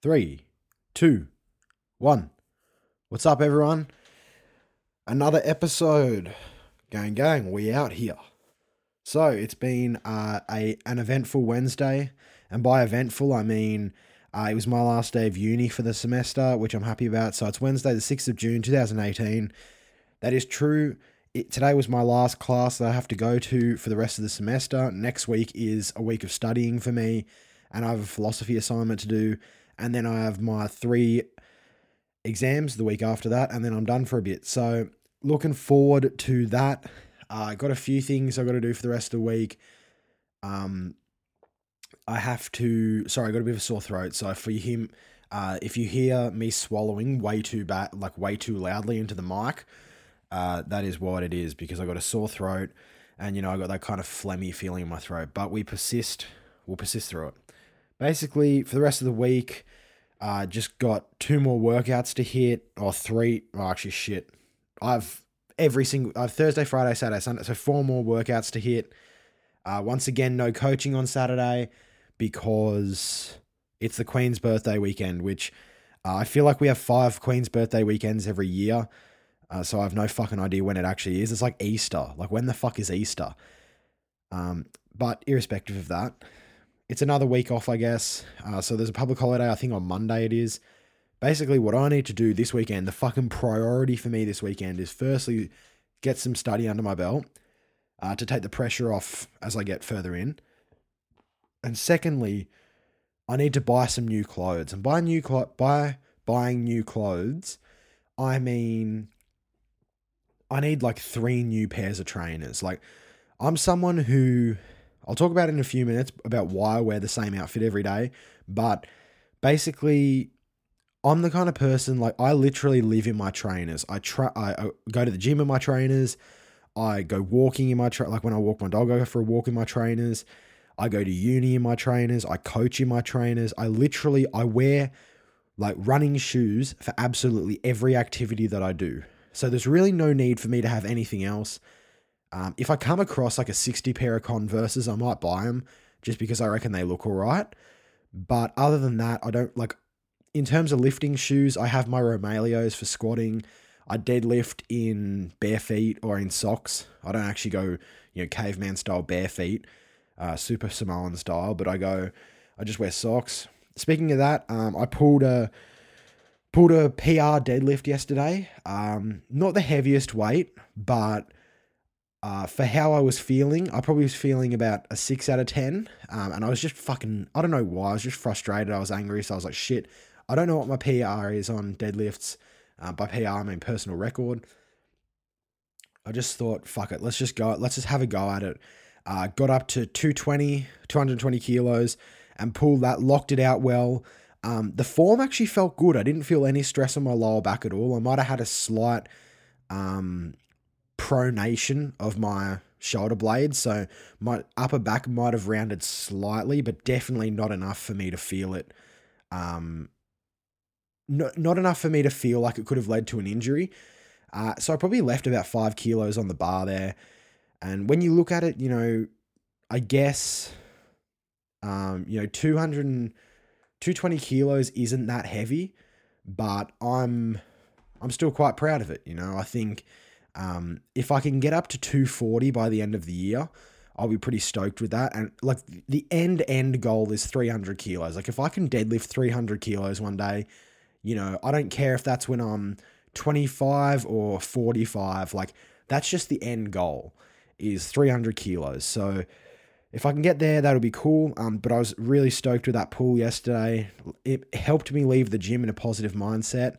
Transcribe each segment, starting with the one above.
three, two, one. What's up, everyone? Another episode. Gang, gang, we out here. So it's been uh, a an eventful Wednesday, and by eventful I mean uh, it was my last day of uni for the semester, which I'm happy about. So it's Wednesday, the sixth of June, 2018. That is true. It, today was my last class that I have to go to for the rest of the semester. Next week is a week of studying for me, and I have a philosophy assignment to do and then I have my three exams the week after that, and then I'm done for a bit. So looking forward to that. I uh, got a few things I got to do for the rest of the week. Um, I have to. Sorry, I got a bit of a sore throat. So for him, uh, if you hear me swallowing way too bad, like way too loudly into the mic, uh, that is what it is because I got a sore throat, and you know I got that kind of phlegmy feeling in my throat. But we persist. We'll persist through it basically for the rest of the week, uh, just got two more workouts to hit, or three. Oh, actually, shit. I've every single I've Thursday, Friday, Saturday, Sunday, so four more workouts to hit. Uh, once again, no coaching on Saturday because it's the Queen's birthday weekend, which uh, I feel like we have five Queen's birthday weekends every year. Uh, so I have no fucking idea when it actually is. It's like Easter. Like when the fuck is Easter? Um, but irrespective of that, it's another week off, I guess. Uh, so there's a public holiday, I think on Monday it is. Basically, what I need to do this weekend, the fucking priority for me this weekend is firstly get some study under my belt uh, to take the pressure off as I get further in. And secondly, I need to buy some new clothes. And buy new clo- buy buying new clothes, I mean I need like three new pairs of trainers. Like I'm someone who I'll talk about it in a few minutes about why I wear the same outfit every day. But basically, I'm the kind of person like I literally live in my trainers. I try. I, I go to the gym in my trainers. I go walking in my tra- like when I walk my dog, I go for a walk in my trainers. I go to uni in my trainers. I coach in my trainers. I literally I wear like running shoes for absolutely every activity that I do. So there's really no need for me to have anything else. Um, if I come across like a 60 pair of Converses, I might buy them just because I reckon they look all right. But other than that, I don't like, in terms of lifting shoes, I have my Romaleos for squatting. I deadlift in bare feet or in socks. I don't actually go, you know, caveman style bare feet, uh, super Samoan style, but I go, I just wear socks. Speaking of that, um, I pulled a pulled a PR deadlift yesterday. Um, not the heaviest weight, but uh, for how I was feeling, I probably was feeling about a six out of 10. Um, and I was just fucking, I don't know why, I was just frustrated. I was angry. So I was like, shit, I don't know what my PR is on deadlifts. Uh, by PR, I mean personal record. I just thought, fuck it, let's just go, let's just have a go at it. Uh, got up to 220, 220 kilos and pulled that, locked it out well. Um, the form actually felt good. I didn't feel any stress on my lower back at all. I might have had a slight um, pronation of my shoulder blade, So my upper back might have rounded slightly, but definitely not enough for me to feel it. Um, not, not enough for me to feel like it could have led to an injury. Uh, so I probably left about five kilos on the bar there. And when you look at it, you know, I guess, um, you know, 200 220 kilos isn't that heavy, but I'm, I'm still quite proud of it. You know, I think, um, if I can get up to 240 by the end of the year, I'll be pretty stoked with that. And like the end end goal is 300 kilos. Like if I can deadlift 300 kilos one day, you know, I don't care if that's when I'm 25 or 45. Like that's just the end goal is 300 kilos. So if I can get there, that'll be cool. Um, but I was really stoked with that pull yesterday. It helped me leave the gym in a positive mindset,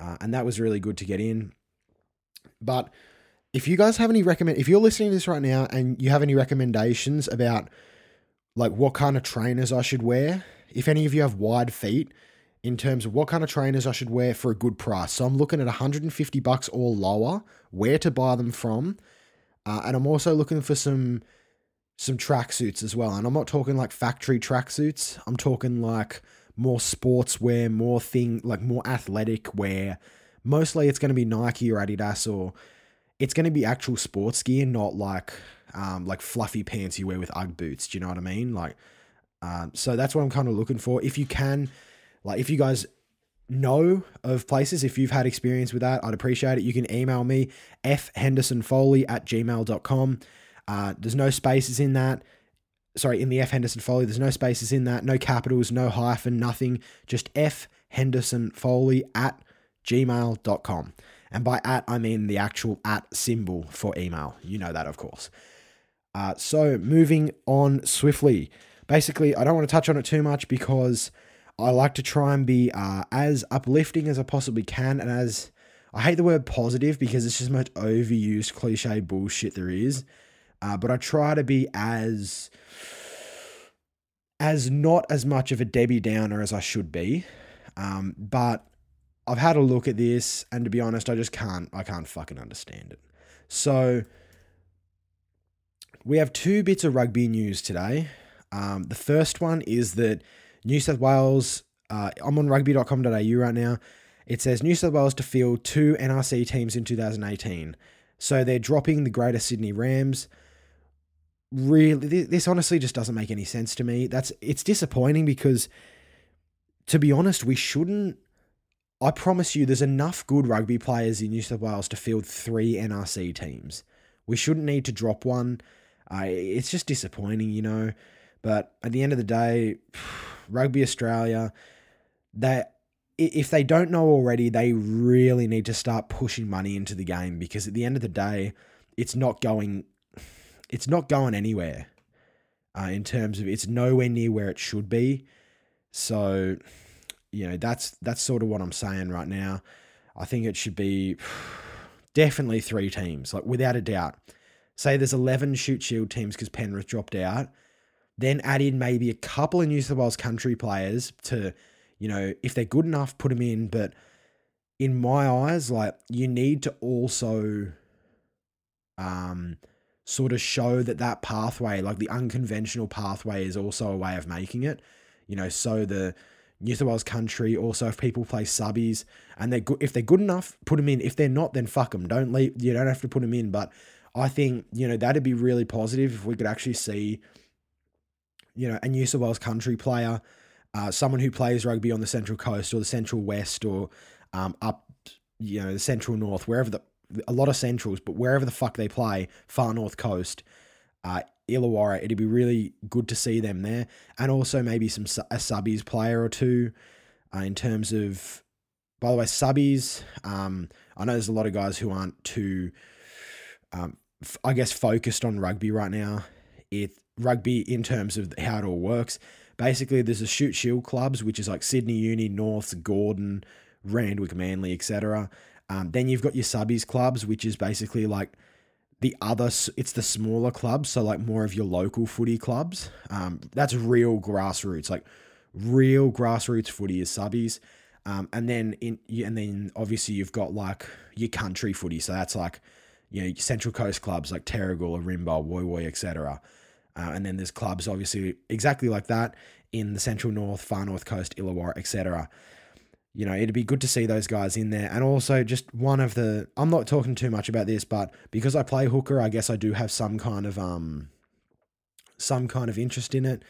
uh, and that was really good to get in. But if you guys have any recommend, if you're listening to this right now and you have any recommendations about like what kind of trainers I should wear, if any of you have wide feet in terms of what kind of trainers I should wear for a good price. So I'm looking at 150 bucks or lower, where to buy them from. Uh, and I'm also looking for some some tracksuits as well. And I'm not talking like factory tracksuits. I'm talking like more sportswear, more thing like more athletic wear mostly it's going to be Nike or Adidas or it's going to be actual sports gear, not like um, like fluffy pants you wear with UGG boots. Do you know what I mean? Like, um, so that's what I'm kind of looking for. If you can, Like if you guys know of places, if you've had experience with that, I'd appreciate it. You can email me, fhendersonfoley at gmail.com. Uh, there's no spaces in that. Sorry, in the F Henderson Foley, there's no spaces in that, no capitals, no hyphen, nothing. Just F Henderson Foley at gmail.com. And by at, I mean the actual at symbol for email. You know that, of course. Uh, so, moving on swiftly. Basically, I don't want to touch on it too much because I like to try and be uh, as uplifting as I possibly can. And as I hate the word positive because it's just much overused cliche bullshit there is. Uh, but I try to be as as not as much of a Debbie Downer as I should be. Um, but I've had a look at this, and to be honest, I just can't. I can't fucking understand it. So we have two bits of rugby news today. Um, the first one is that New South Wales. Uh, I'm on rugby.com.au right now. It says New South Wales to field two NRC teams in 2018. So they're dropping the Greater Sydney Rams. Really, this honestly just doesn't make any sense to me. That's it's disappointing because, to be honest, we shouldn't I promise you, there's enough good rugby players in New South Wales to field three NRC teams. We shouldn't need to drop one. Uh, it's just disappointing, you know. But at the end of the day, Rugby Australia, they if they don't know already, they really need to start pushing money into the game because at the end of the day, it's not going, it's not going anywhere. Uh, in terms of it's nowhere near where it should be. So you know, that's that's sort of what I'm saying right now. I think it should be definitely three teams, like without a doubt. Say there's 11 Shute Shield teams because Penrith dropped out. Then add in maybe a couple of New South Wales country players to, you know, if they're good enough, put them in. But in my eyes, like you need to also um, sort of show that that pathway, like the unconventional pathway, is also a way of making it. You know, so the New South Wales country. Also, if people play subbies and they're good, if they're good enough, put them in. If they're not, then fuck them. Don't leave. You don't have to put them in. But I think you know that'd be really positive if we could actually see, you know, a New South Wales country player, uh, someone who plays rugby on the Central Coast or the Central West or um, up, you know, the Central North, wherever the a lot of centrals, but wherever the fuck they play, far north coast, uh, Illawarra, it'd be really good to see them there, and also maybe some a subbies player or two, uh, in terms of. By the way, subbies. Um, I know there's a lot of guys who aren't too, um, f- I guess, focused on rugby right now. It rugby in terms of how it all works. Basically, there's a Shute Shield clubs, which is like Sydney Uni, Norths, Gordon, Randwick, Manly, etc. Um, then you've got your subbies clubs, which is basically like the other it's the smaller clubs so like more of your local footy clubs. Um, that's real grassroots like real grassroots footy is subbies. Um, and then in and then obviously you've got like your country footy so that's like you know central coast clubs like Terrigal, Rimba, Woy Woy, etc. Uh, and then there's clubs obviously exactly like that in the central north, far north coast, Illawarra, etc you know, it'd be good to see those guys in there. And also, just one of the, I'm not talking too much about this, but because I play hooker, I guess I do have some kind of, um, some kind of interest in it.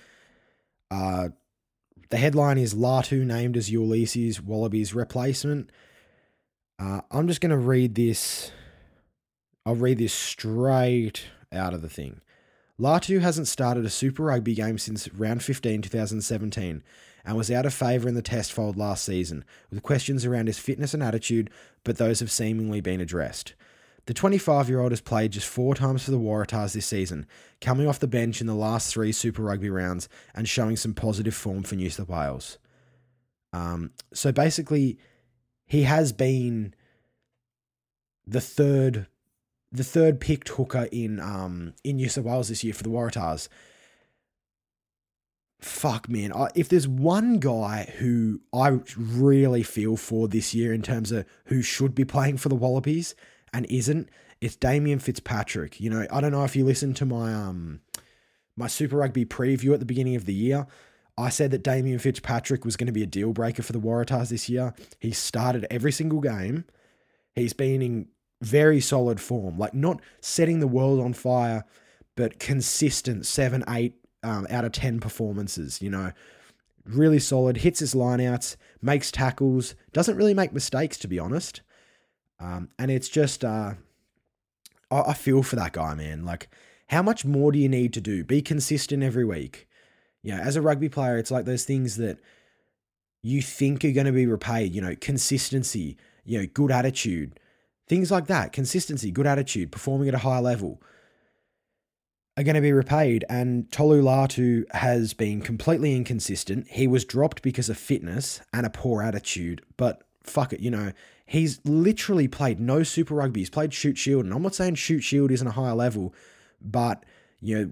Uh, the headline is Latu named as Uelese's Wallabies replacement. Uh, I'm just going to read this. I'll read this straight out of the thing. Latu hasn't started a Super Rugby game since round 15, 2017 and was out of favour in the test fold last season, with questions around his fitness and attitude, but those have seemingly been addressed. The 25 year old has played just four times for the Waratahs this season, coming off the bench in the last three Super Rugby rounds and showing some positive form for New South Wales. Um, so basically, he has been the third the third picked hooker in um in New South Wales this year for the Waratahs fuck man. If there's one guy who i really feel for this year in terms of who should be playing for the wallabies and isn't it's damien fitzpatrick. You know i don't know if you listened to my um my super rugby preview at the beginning of the year. I said that damien fitzpatrick was going to be a deal breaker for the waratahs this year. He started every single game. He's been in very solid form like not setting the world on fire but consistent seven eight um, out of 10 performances, you know, really solid, hits his lineouts, makes tackles, doesn't really make mistakes, to be honest. Um, and it's just, uh, I, I feel for that guy, man. Like, how much more do you need to do? Be consistent every week. You know, as a rugby player, it's like those things that you think are going to be repaid. You know, consistency, you know, good attitude, things like that. Consistency, good attitude, performing at a high level are going to be repaid. And Tolu Latu has been completely inconsistent. He was dropped because of fitness and a poor attitude, but fuck it, you know, he's literally played no Super Rugby. He's played Shute Shield, and I'm not saying Shute Shield isn't a higher level, but you know,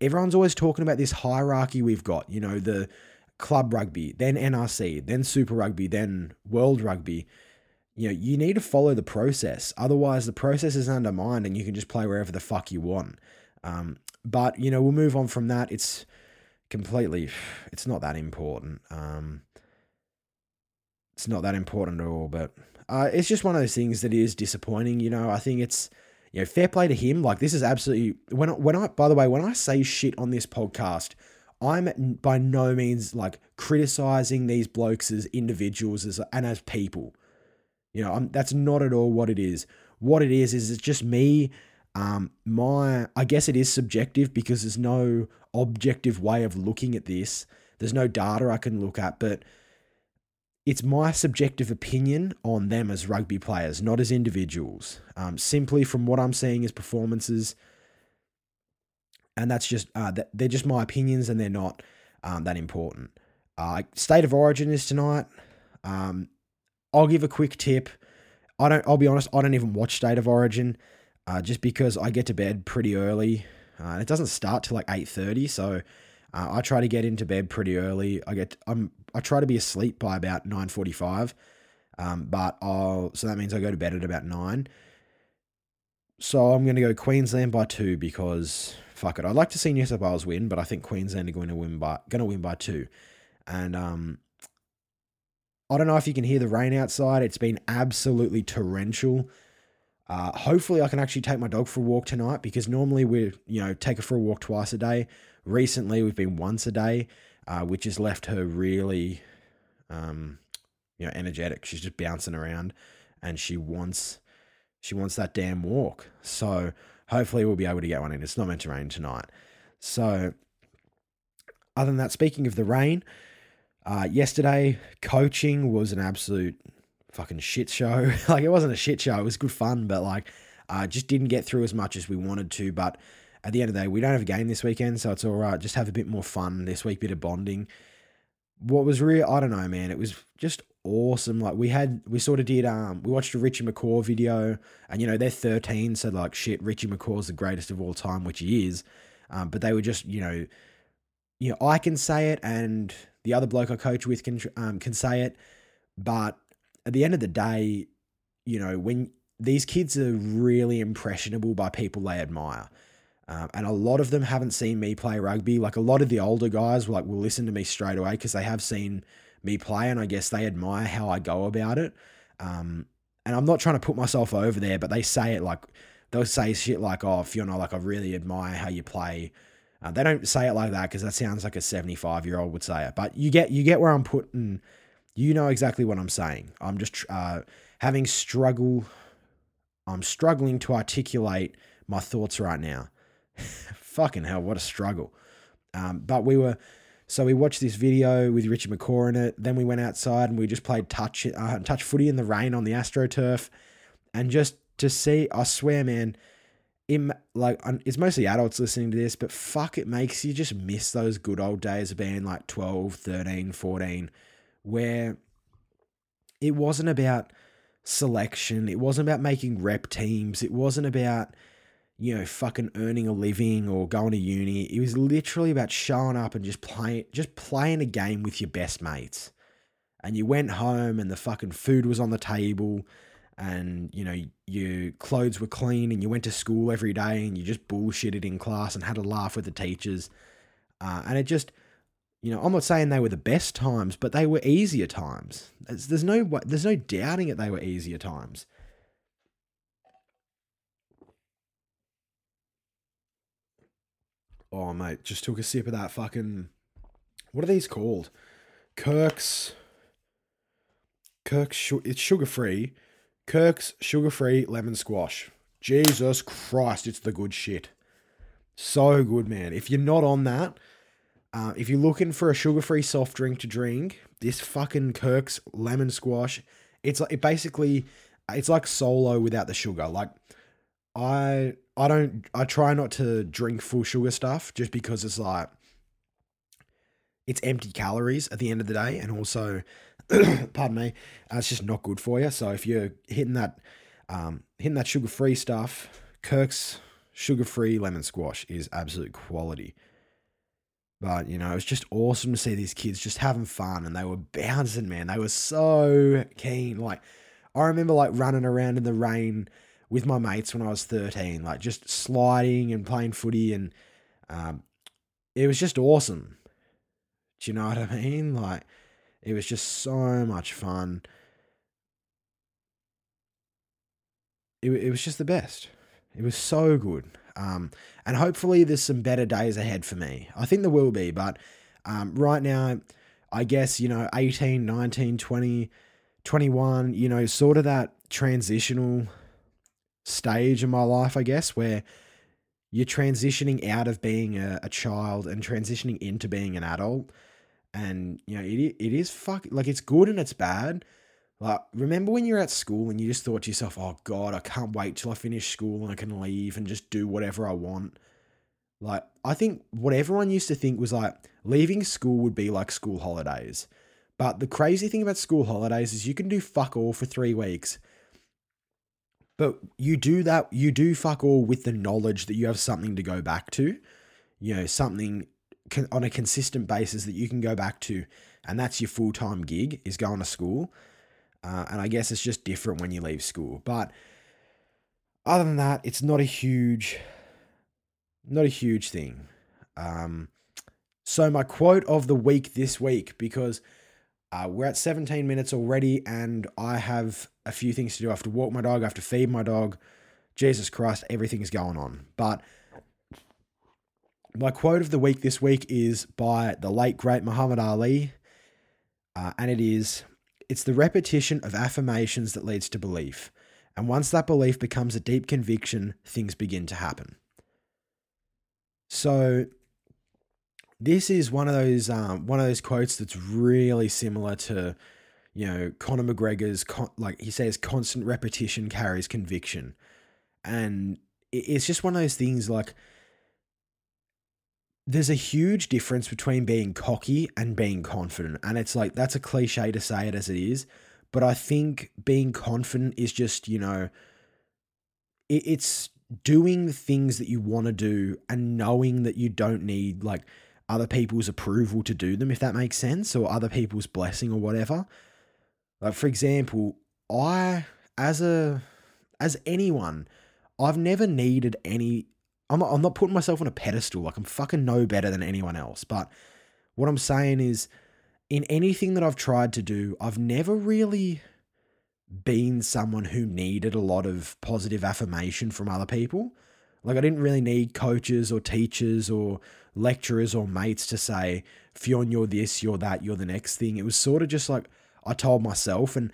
everyone's always talking about this hierarchy we've got. You know, the club rugby, then NRC, then Super Rugby, then World Rugby. You know, you need to follow the process. Otherwise, the process is undermined, and you can just play wherever the fuck you want. Um, but you know, we'll move on from that. It's completely, it's not that important. Um, it's not that important at all. But uh, it's just one of those things that is disappointing. You know, I think it's you know fair play to him. Like this is absolutely when I, when I by the way when I say shit on this podcast. I'm by no means like criticizing these blokes as individuals as, and as people. You know, I'm, that's not at all what it is. What it is is it's just me um, my, I guess it is subjective because there's no objective way of looking at this. There's no data I can look at, but it's my subjective opinion on them as rugby players, not as individuals. Um, simply from what I'm seeing as performances, and that's just uh, they're just my opinions, and they're not um, that important. Uh, State of Origin is tonight. Um, I'll give a quick tip. I don't. I'll be honest. I don't even watch State of Origin uh, just because I get to bed pretty early. Uh, and it doesn't start till like eight thirty, so uh, I try to get into bed pretty early. I get I'm I try to be asleep by about nine forty five, um, but I'll so that means I go to bed at about nine. So I'm going to go Queensland by two because fuck it. I'd like to see New South Wales win, but I think Queensland are going to win by going to win by two, and um, I don't know if you can hear the rain outside. It's been absolutely torrential. Uh, hopefully, I can actually take my dog for a walk tonight because normally we, you know, take her for a walk twice a day. Recently, we've been once a day, uh, which has left her really, um, you know, energetic. She's just bouncing around, and she wants, she wants that damn walk. So hopefully, we'll be able to get one in. It's not meant to rain tonight. So, other than that, speaking of the rain, uh, yesterday coaching was an absolute fucking shit show. like it wasn't a shit show. It was good fun, but like uh, just didn't get through as much as we wanted to. But at the end of the day, we don't have a game this weekend, so it's all right. Just have a bit more fun this week, bit of bonding. What was real, I don't know, man. It was just awesome. Like we had, we sort of did. Um, we watched a Richie McCaw video, and you know they're 13, so like shit, Richie McCaw's the greatest of all time, which he is. Um, but they were just, you know, you know, I can say it, and the other bloke I coach with can um, can say it, but at the end of the day, you know, when these kids are really impressionable by people they admire. Um, and a lot of them haven't seen me play rugby. Like a lot of the older guys, like will listen to me straight away because they have seen me play, and I guess they admire how I go about it. Um, and I'm not trying to put myself over there, but they say it like they'll say shit like, "Oh, Fiona, like I really admire how you play." Uh, they don't say it like that because that sounds like a 75 year old would say it. But you get you get where I'm putting you know exactly what I'm saying. I'm just uh, having struggle. I'm struggling to articulate my thoughts right now. Fucking hell, what a struggle. Um, but we were, so we watched this video with Richard McCaw in it. Then we went outside and we just played touch uh, touch footy in the rain on the AstroTurf, and just to see, I swear, man, it, like it's mostly adults listening to this, but fuck, it makes you just miss those good old days of being like 12, 13, 14 where it wasn't about selection, it wasn't about making rep teams, it wasn't about you know fucking earning a living or going to uni. It was literally about showing up and just playing just playing a game with your best mates. And you went home and the fucking food was on the table and you know your clothes were clean and you went to school every day and you just bullshitted in class and had a laugh with the teachers. Uh, and it just you know, I'm not saying they were the best times, but they were easier times. There's, there's no there's no doubting it. They were easier times. Oh mate, just took a sip of that fucking. What are these called? Kirk's Kirk's it's sugar free. Kirk's sugar free lemon squash. Jesus Christ, it's the good shit. So good, man. If you're not on that, uh, if you're looking for a sugar free soft drink to drink, this fucking Kirk's lemon squash, it's like it basically it's like solo without the sugar. Like I I don't I try not to drink full sugar stuff just because it's like it's empty calories at the end of the day, and also, pardon me, uh, it's just not good for you. So if you're hitting that, um, hitting that sugar free stuff, Kirk's sugar free lemon squash is absolute quality. But you know, it was just awesome to see these kids just having fun, and they were bouncing, man. They were so keen. Like I remember, like running around in the rain with my mates when I was thirteen, like just sliding and playing footy, and um, it was just awesome. Do you know what I mean? Like, it was just so much fun. It, it was just the best. It was so good. Um, and hopefully there's some better days ahead for me. I think there will be, but um, right now, I guess, you know, 18, 19, 20, 21, you know, sort of that transitional stage in my life, I guess, where you're transitioning out of being a, a child and transitioning into being an adult and you know it it is fuck like it's good and it's bad. Like remember when you're at school and you just thought to yourself, "Oh God, I can't wait till I finish school and I can leave and just do whatever I want." Like I think what everyone used to think was like leaving school would be like school holidays. But the crazy thing about school holidays is you can do fuck all for three weeks. But you do that, you do fuck all with the knowledge that you have something to go back to. You know, something on a consistent basis that you can go back to, and that's your full time gig is going to school. Uh, and I guess it's just different when you leave school. But other than that, it's not a huge, not a huge thing. Um, so my quote of the week this week because uh, we're at 17 minutes already, and I have a few things to do. I have to walk my dog. I have to feed my dog. Jesus Christ, everything's going on. But my quote of the week this week is by the late great Muhammad Ali, uh, and it is It's the repetition of affirmations that leads to belief. And once that belief becomes a deep conviction, things begin to happen. So, this is one of those um, one of those quotes that's really similar to, you know, Conor McGregor's con- like he says, constant repetition carries conviction, and it's just one of those things like there's a huge difference between being cocky and being confident. And it's like, that's a cliche to say it as it is. But I think being confident is just, you know, it, it's doing the things that you want to do and knowing that you don't need like other people's approval to do them, if that makes sense, or other people's blessing or whatever. Like, for example, I, as a, as anyone, I've never needed any I'm not, I'm not putting myself on a pedestal. Like I'm fucking no better than anyone else. But what I'm saying is, in anything that I've tried to do, I've never really been someone who needed a lot of positive affirmation from other people. Like I didn't really need coaches or teachers or lecturers or mates to say, Fionn, you're this, you're that, you're the next thing. It was sort of just like I told myself and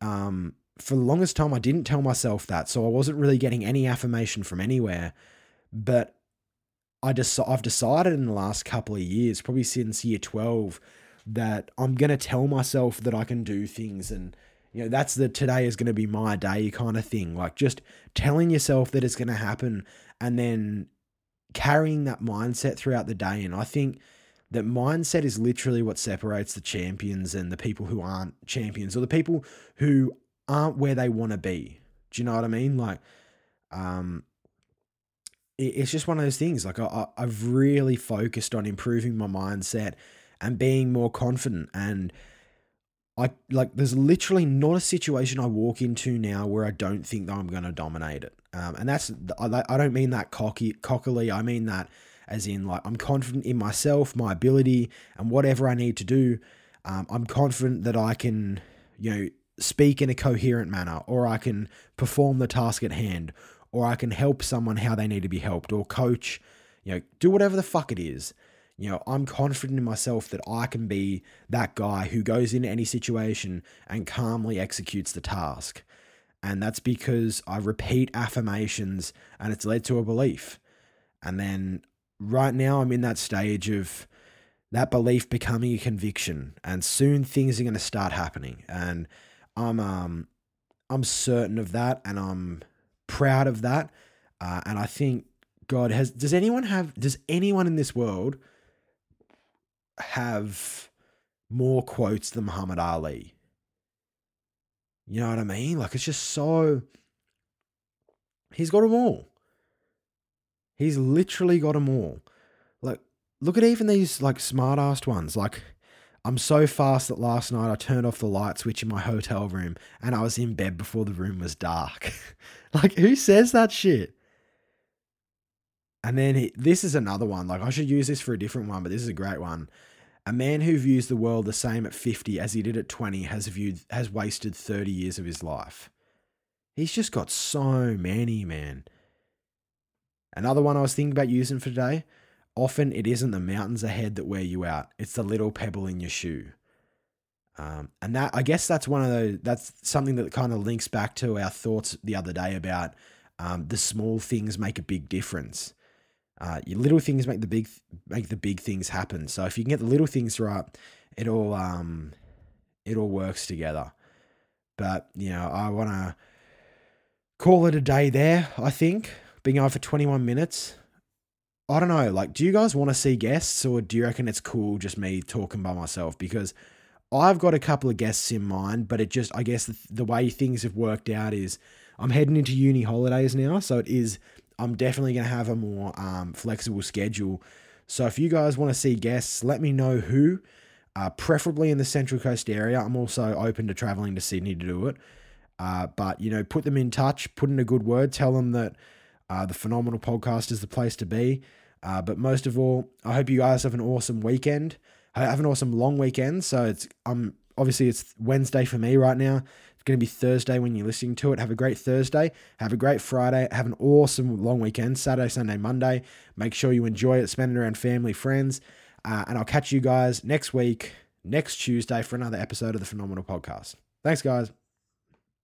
um, for the longest time I didn't tell myself that. So I wasn't really getting any affirmation from anywhere. But I just I've decided in the last couple of years, probably since year 12, that I'm going to tell myself that I can do things and you know that's the today is going to be my day kind of thing like just telling yourself that it's going to happen and then carrying that mindset throughout the day and I think that mindset is literally what separates the champions and the people who aren't champions or the people who aren't where they want to be. Do you know what I mean? Like um it's just one of those things. Like I, I've really focused on improving my mindset and being more confident. And I like, there's literally not a situation I walk into now where I don't think that I'm going to dominate it. Um, and that's I, I don't mean that cocky, cockily. I mean that as in like I'm confident in myself, my ability, and whatever I need to do. Um, I'm confident that I can, you know, speak in a coherent manner, or I can perform the task at hand, or I can help someone how they need to be helped or coach, you know, do whatever the fuck it is. You know, I'm confident in myself that I can be that guy who goes into any situation and calmly executes the task. And that's because I repeat affirmations and it's led to a belief. And then right now, I'm in that stage of that belief becoming a conviction. And soon things are going to start happening. And I'm, um, I'm certain of that and I'm proud of that. Uh, and I think God has. Does anyone have? Does anyone in this world have more quotes than Muhammad Ali? You know what I mean? Like it's just so. He's got them all. He's literally got them all. Like, look at even these like smart assed ones. Like, I'm so fast that last night I turned off the light switch in my hotel room and I was in bed before the room was dark. like, who says that shit? And then he, this is another one. Like, I should use this for a different one, but this is a great one. A man who views the world the same at 50 as he did at 20 has viewed has wasted 30 years of his life. He's just got so many, man. Another one I was thinking about using for today. Often it isn't the mountains ahead that wear you out; it's the little pebble in your shoe. Um, and that I guess that's one of those. That's something that kind of links back to our thoughts the other day about um, the small things make a big difference. Uh, your little things make the big make the big things happen. So if you can get the little things right, it all um, it all works together. But you know, I want to call it a day there. I think being on for 21 minutes. I don't know. Like, do you guys want to see guests, or do you reckon it's cool just me talking by myself? Because I've got a couple of guests in mind, but it just I guess the, the way things have worked out is I'm heading into uni holidays now, so it is I'm definitely going to have a more um, flexible schedule. So if you guys want to see guests, let me know who, uh, preferably in the Central Coast area. I'm also open to traveling to Sydney to do it. Uh, but, you know, put them in touch, put in a good word, tell them that uh, the Phenomenal Podcast is the place to be. Uh, but most of all, I hope you guys have an awesome weekend. Have an awesome long weekend. So it's um obviously it's Wednesday for me right now It's going to be Thursday when you're listening to it. Have a great Thursday. Have a great Friday. Have an awesome long weekend, Saturday, Sunday, Monday. Make sure you enjoy it, spend it around family, friends. Uh, and I'll catch you guys next week, next Tuesday, for another episode of the Phenomenal Podcast. Thanks, guys.